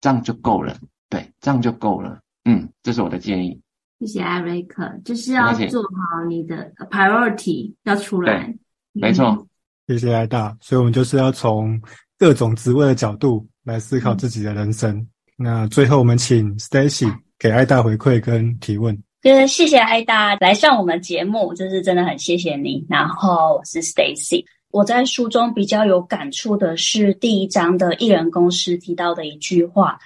这样就够了。对，这样就够了。嗯，这是我的建议。谢谢艾瑞克，就是要做好你的 priority 要出来。对，没错。谢谢艾大，所以我们就是要从各种职位的角度来思考自己的人生。嗯那最后，我们请 Stacy 给艾大回馈跟提问。就是谢谢艾大来上我们节目，就是真的很谢谢你。然后我是 Stacy，我在书中比较有感触的是第一章的艺人公司提到的一句话：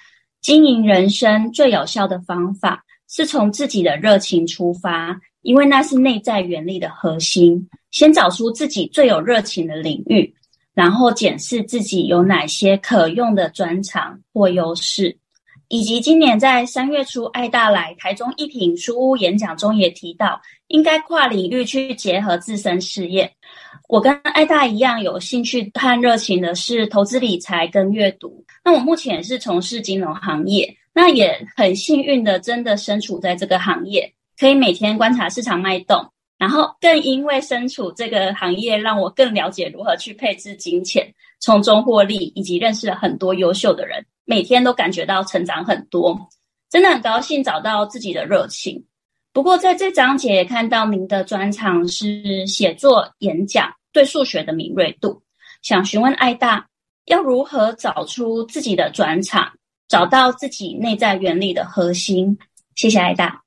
经营人生最有效的方法是从自己的热情出发，因为那是内在原力的核心。先找出自己最有热情的领域，然后检视自己有哪些可用的专长或优势。以及今年在三月初，爱大来台中一品书屋演讲中也提到，应该跨领域去结合自身事业。我跟爱大一样，有兴趣和热情的是投资理财跟阅读。那我目前也是从事金融行业，那也很幸运的，真的身处在这个行业，可以每天观察市场脉动。然后更因为身处这个行业，让我更了解如何去配置金钱，从中获利，以及认识了很多优秀的人。每天都感觉到成长很多，真的很高兴找到自己的热情。不过在这章节也看到您的专长是写作、演讲，对数学的敏锐度。想询问爱大，要如何找出自己的专长，找到自己内在原理的核心？谢谢爱大。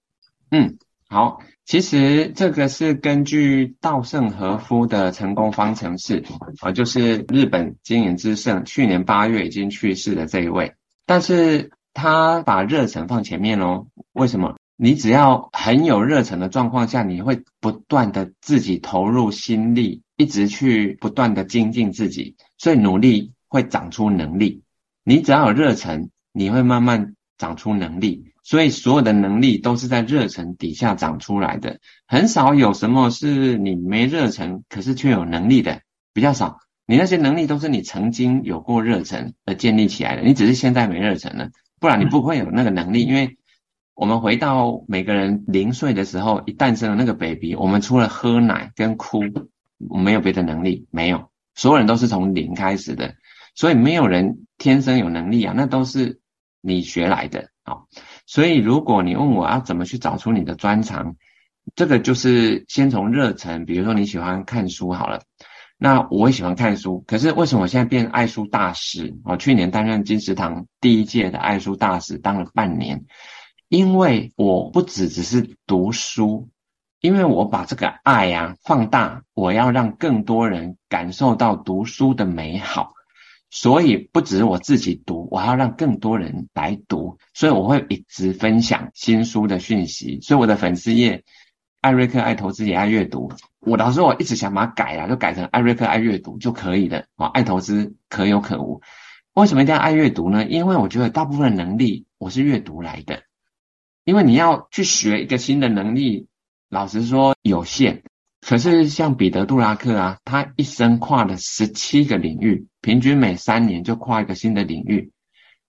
嗯，好，其实这个是根据稻盛和夫的成功方程式，啊，就是日本经营之圣，去年八月已经去世的这一位。但是他把热忱放前面哦，为什么？你只要很有热忱的状况下，你会不断的自己投入心力，一直去不断的精进自己，所以努力会长出能力。你只要有热忱，你会慢慢长出能力。所以所有的能力都是在热忱底下长出来的，很少有什么是你没热忱，可是却有能力的，比较少。你那些能力都是你曾经有过热忱而建立起来的，你只是现在没热忱了，不然你不会有那个能力。因为我们回到每个人零岁的时候，一诞生的那个 baby，我们除了喝奶跟哭，没有别的能力，没有，所有人都是从零开始的，所以没有人天生有能力啊，那都是你学来的啊。所以如果你问我要怎么去找出你的专长，这个就是先从热忱，比如说你喜欢看书好了。那我也喜欢看书，可是为什么我现在变爱书大使？我去年担任金石堂第一届的爱书大使，当了半年。因为我不只只是读书，因为我把这个爱啊放大，我要让更多人感受到读书的美好，所以不只我自己读，我还要让更多人来读，所以我会一直分享新书的讯息，所以我的粉丝页。艾瑞克爱投资也爱阅读，我老实说，我一直想把它改啊，就改成艾瑞克爱阅读就可以了啊。爱投资可有可无，为什么一定要爱阅读呢？因为我觉得大部分能力我是阅读来的，因为你要去学一个新的能力，老实说有限。可是像彼得·杜拉克啊，他一生跨了十七个领域，平均每三年就跨一个新的领域。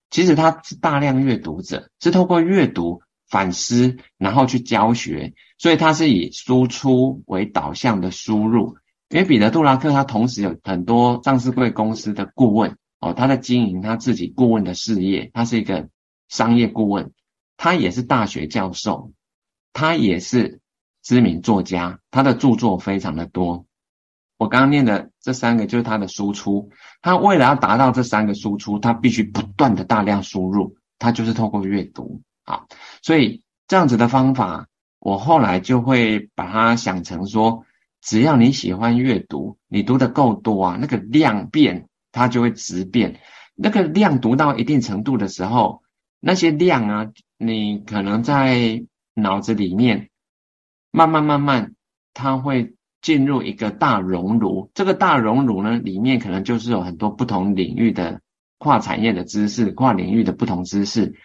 其实他是大量阅读者，是透过阅读。反思，然后去教学，所以他是以输出为导向的输入。因为彼得·杜拉克他同时有很多上市贵公司的顾问哦，他在经营他自己顾问的事业，他是一个商业顾问，他也是大学教授，他也是知名作家，他的著作非常的多。我刚刚念的这三个就是他的输出，他为了要达到这三个输出，他必须不断的大量输入，他就是透过阅读。啊，所以这样子的方法，我后来就会把它想成说，只要你喜欢阅读，你读得够多啊，那个量变，它就会质变。那个量读到一定程度的时候，那些量啊，你可能在脑子里面慢慢慢慢，它会进入一个大熔炉。这个大熔炉呢，里面可能就是有很多不同领域的跨产业的知识，跨领域的不同知识。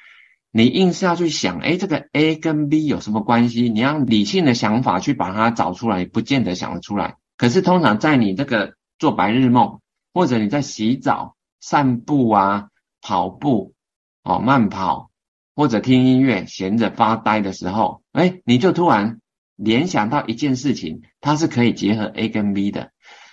你硬是要去想，诶，这个 A 跟 B 有什么关系？你要理性的想法去把它找出来，不见得想得出来。可是通常在你这个做白日梦，或者你在洗澡、散步啊、跑步、哦慢跑，或者听音乐、闲着发呆的时候，诶，你就突然联想到一件事情，它是可以结合 A 跟 B 的。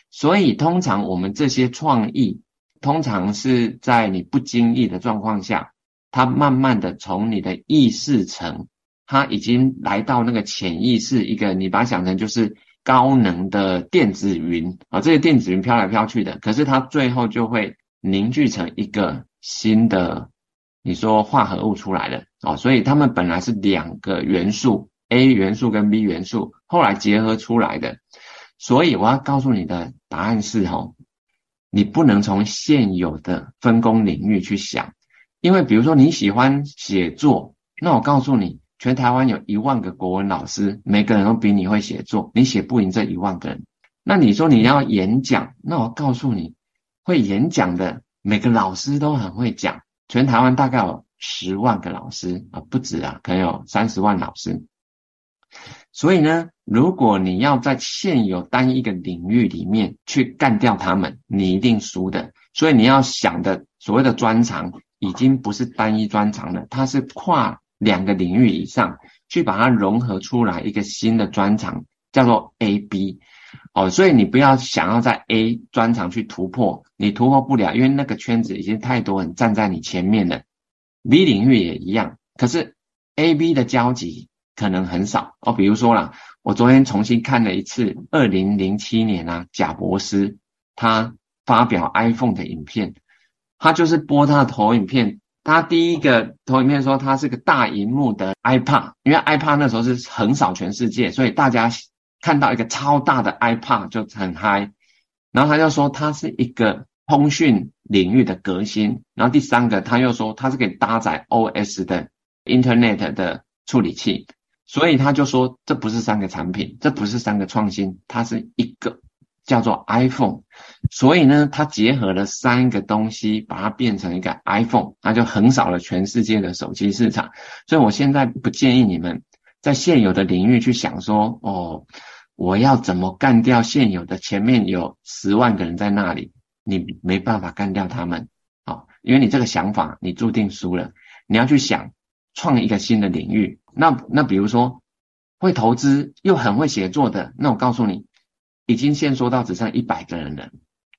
所以通常我们这些创意，通常是在你不经意的状况下。它慢慢的从你的意识层，它已经来到那个潜意识，一个你把它想成就是高能的电子云啊，这些电子云飘来飘去的，可是它最后就会凝聚成一个新的，你说化合物出来了哦，所以它们本来是两个元素，A 元素跟 B 元素，后来结合出来的，所以我要告诉你的答案是哦，你不能从现有的分工领域去想。因为比如说你喜欢写作，那我告诉你，全台湾有一万个国文老师，每个人都比你会写作，你写不赢这一万个人。那你说你要演讲，那我告诉你，会演讲的每个老师都很会讲，全台湾大概有十万个老师啊，不止啊，可能有三十万老师。所以呢，如果你要在现有单一个领域里面去干掉他们，你一定输的。所以你要想的所谓的专长，已经不是单一专长了，它是跨两个领域以上去把它融合出来一个新的专长，叫做 A B。哦，所以你不要想要在 A 专长去突破，你突破不了，因为那个圈子已经太多人站在你前面了。B 领域也一样，可是 A B 的交集。可能很少哦，比如说啦，我昨天重新看了一次二零零七年啊，贾博斯他发表 iPhone 的影片，他就是播他的投影片，他第一个投影片说他是个大萤幕的 iPad，因为 iPad 那时候是横扫全世界，所以大家看到一个超大的 iPad 就很嗨，然后他就说他是一个通讯领域的革新，然后第三个他又说他是可以搭载 OS 的 Internet 的处理器。所以他就说，这不是三个产品，这不是三个创新，它是一个叫做 iPhone。所以呢，它结合了三个东西，把它变成一个 iPhone，那就横扫了全世界的手机市场。所以我现在不建议你们在现有的领域去想说，哦，我要怎么干掉现有的，前面有十万个人在那里，你没办法干掉他们，好，因为你这个想法，你注定输了。你要去想。创一个新的领域，那那比如说会投资又很会写作的，那我告诉你，已经限缩到只剩一百个人了，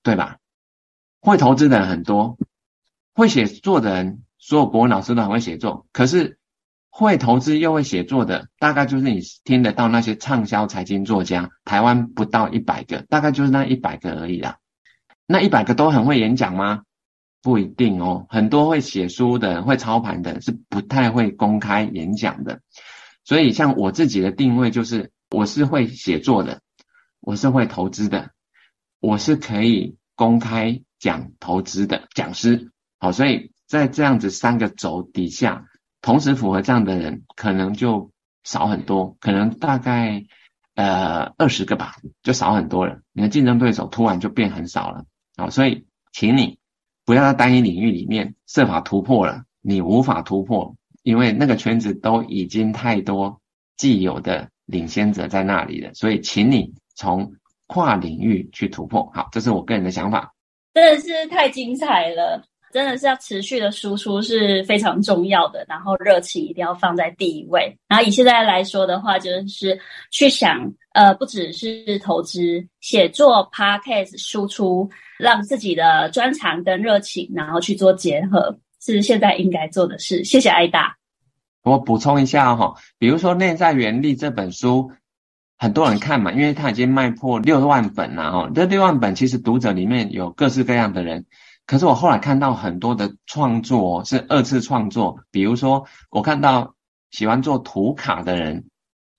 对吧？会投资的人很多，会写作的人，所有国文老师都很会写作，可是会投资又会写作的，大概就是你听得到那些畅销财经作家，台湾不到一百个，大概就是那一百个而已啦。那一百个都很会演讲吗？不一定哦，很多会写书的、会操盘的，是不太会公开演讲的。所以，像我自己的定位就是，我是会写作的，我是会投资的，我是可以公开讲投资的讲师。好，所以在这样子三个轴底下，同时符合这样的人，可能就少很多，可能大概呃二十个吧，就少很多了。你的竞争对手突然就变很少了。好，所以请你。不要在单一领域里面设法突破了，你无法突破，因为那个圈子都已经太多既有的领先者在那里了。所以，请你从跨领域去突破。好，这是我个人的想法。真的是太精彩了，真的是要持续的输出是非常重要的，然后热情一定要放在第一位。然后以现在来说的话，就是去想，呃，不只是投资、写作、Podcast 输出。让自己的专长跟热情，然后去做结合，是现在应该做的事。谢谢艾达。我补充一下哈，比如说《内在原力》这本书，很多人看嘛，因为它已经卖破六万本了哈。这六万本其实读者里面有各式各样的人，可是我后来看到很多的创作是二次创作，比如说我看到喜欢做图卡的人，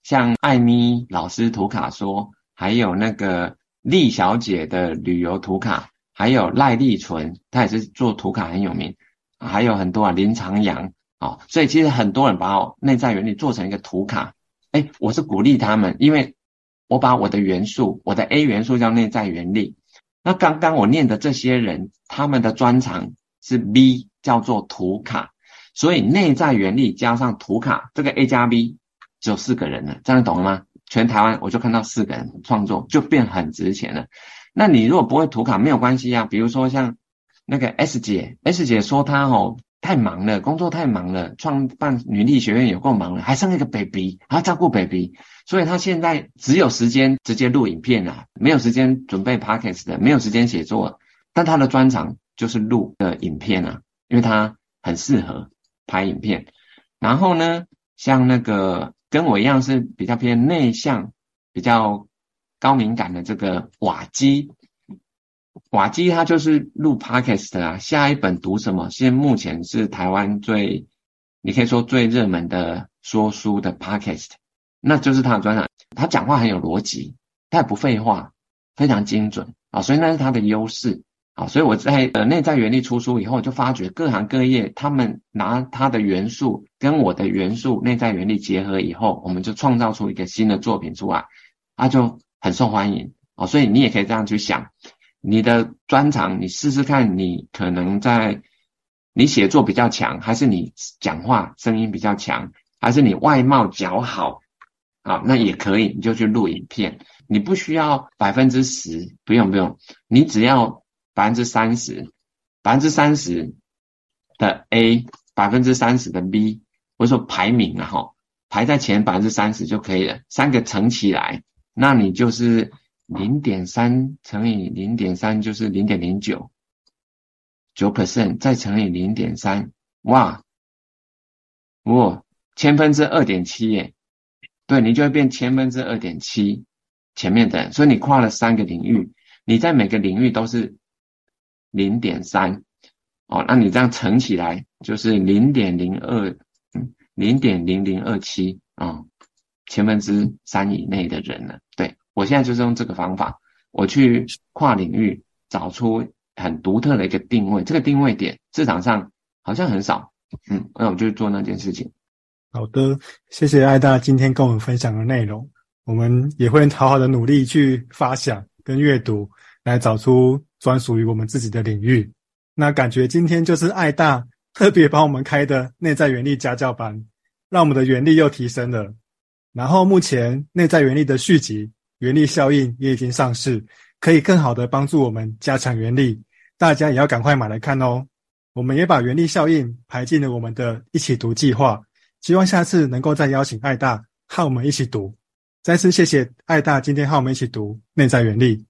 像艾咪老师图卡说，还有那个丽小姐的旅游图卡。还有赖丽纯，她也是做图卡很有名，还有很多啊，林长阳啊、哦，所以其实很多人把我内在原理做成一个图卡，哎，我是鼓励他们，因为我把我的元素，我的 A 元素叫内在原理，那刚刚我念的这些人，他们的专长是 B，叫做图卡，所以内在原理加上图卡，这个 A 加 B 只有四个人了，这样懂了吗？全台湾我就看到四个人创作，就变很值钱了。那你如果不会图卡没有关系啊，比如说像那个 S 姐，S 姐说她哦太忙了，工作太忙了，创办女力学院也够忙了，还生一个 baby，还要照顾 baby，所以他现在只有时间直接录影片啊，没有时间准备 podcast 的，没有时间写作，但他的专长就是录的影片啊，因为他很适合拍影片。然后呢，像那个跟我一样是比较偏内向，比较。高敏感的这个瓦基，瓦基他就是录 podcast 啊。下一本读什么？现在目前是台湾最，你可以说最热门的说书的 podcast，那就是他的专长。他讲话很有逻辑，他也不废话，非常精准啊，所以那是他的优势。啊，所以我在呃内在原力出书以后，就发觉各行各业他们拿他的元素跟我的元素内在原力结合以后，我们就创造出一个新的作品出来，他就很受欢迎啊。所以你也可以这样去想，你的专长，你试试看，你可能在你写作比较强，还是你讲话声音比较强，还是你外貌姣好啊？那也可以，你就去录影片，你不需要百分之十，不用不用，你只要。百分之三十，百分之三十的 A，百分之三十的 B，或者说排名啊，哈，排在前百分之三十就可以了。三个乘起来，那你就是零点三乘以零点三就是零点零九，九 percent 再乘以零点三，哇，哇，千分之二点七耶，对，你就会变千分之二点七前面的，所以你跨了三个领域，你在每个领域都是。零点三，哦，那你这样乘起来就是零点零二，零点零零二七啊，千分之三以内的人了。对，我现在就是用这个方法，我去跨领域找出很独特的一个定位，这个定位点市场上好像很少，嗯，那我就做那件事情。好的，谢谢艾大今天跟我们分享的内容，我们也会好好的努力去发想跟阅读，来找出。专属于我们自己的领域，那感觉今天就是艾大特别帮我们开的内在原力家教班，让我们的原力又提升了。然后目前内在原力的续集《原力效应》也已经上市，可以更好的帮助我们加强原力，大家也要赶快买来看哦。我们也把《原力效应》排进了我们的一起读计划，希望下次能够再邀请爱大和我们一起读。再次谢谢爱大今天和我们一起读内在原力。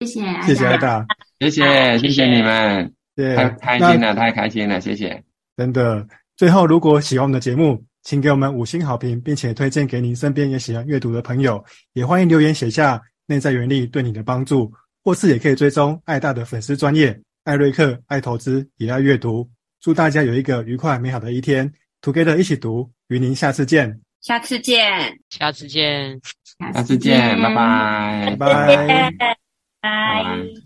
谢谢，谢谢爱大，谢谢，谢谢你们，太开心了，太开心了，谢谢。真的，最后如果喜欢我们的节目，请给我们五星好评，并且推荐给您身边也喜欢阅读的朋友，也欢迎留言写下内在原力对你的帮助，或是也可以追踪爱大的粉丝专业艾瑞克爱投资也爱阅读。祝大家有一个愉快美好的一天，Together 一起读，与您下次见，下次见，下次见，下次见，拜拜，拜拜。拜。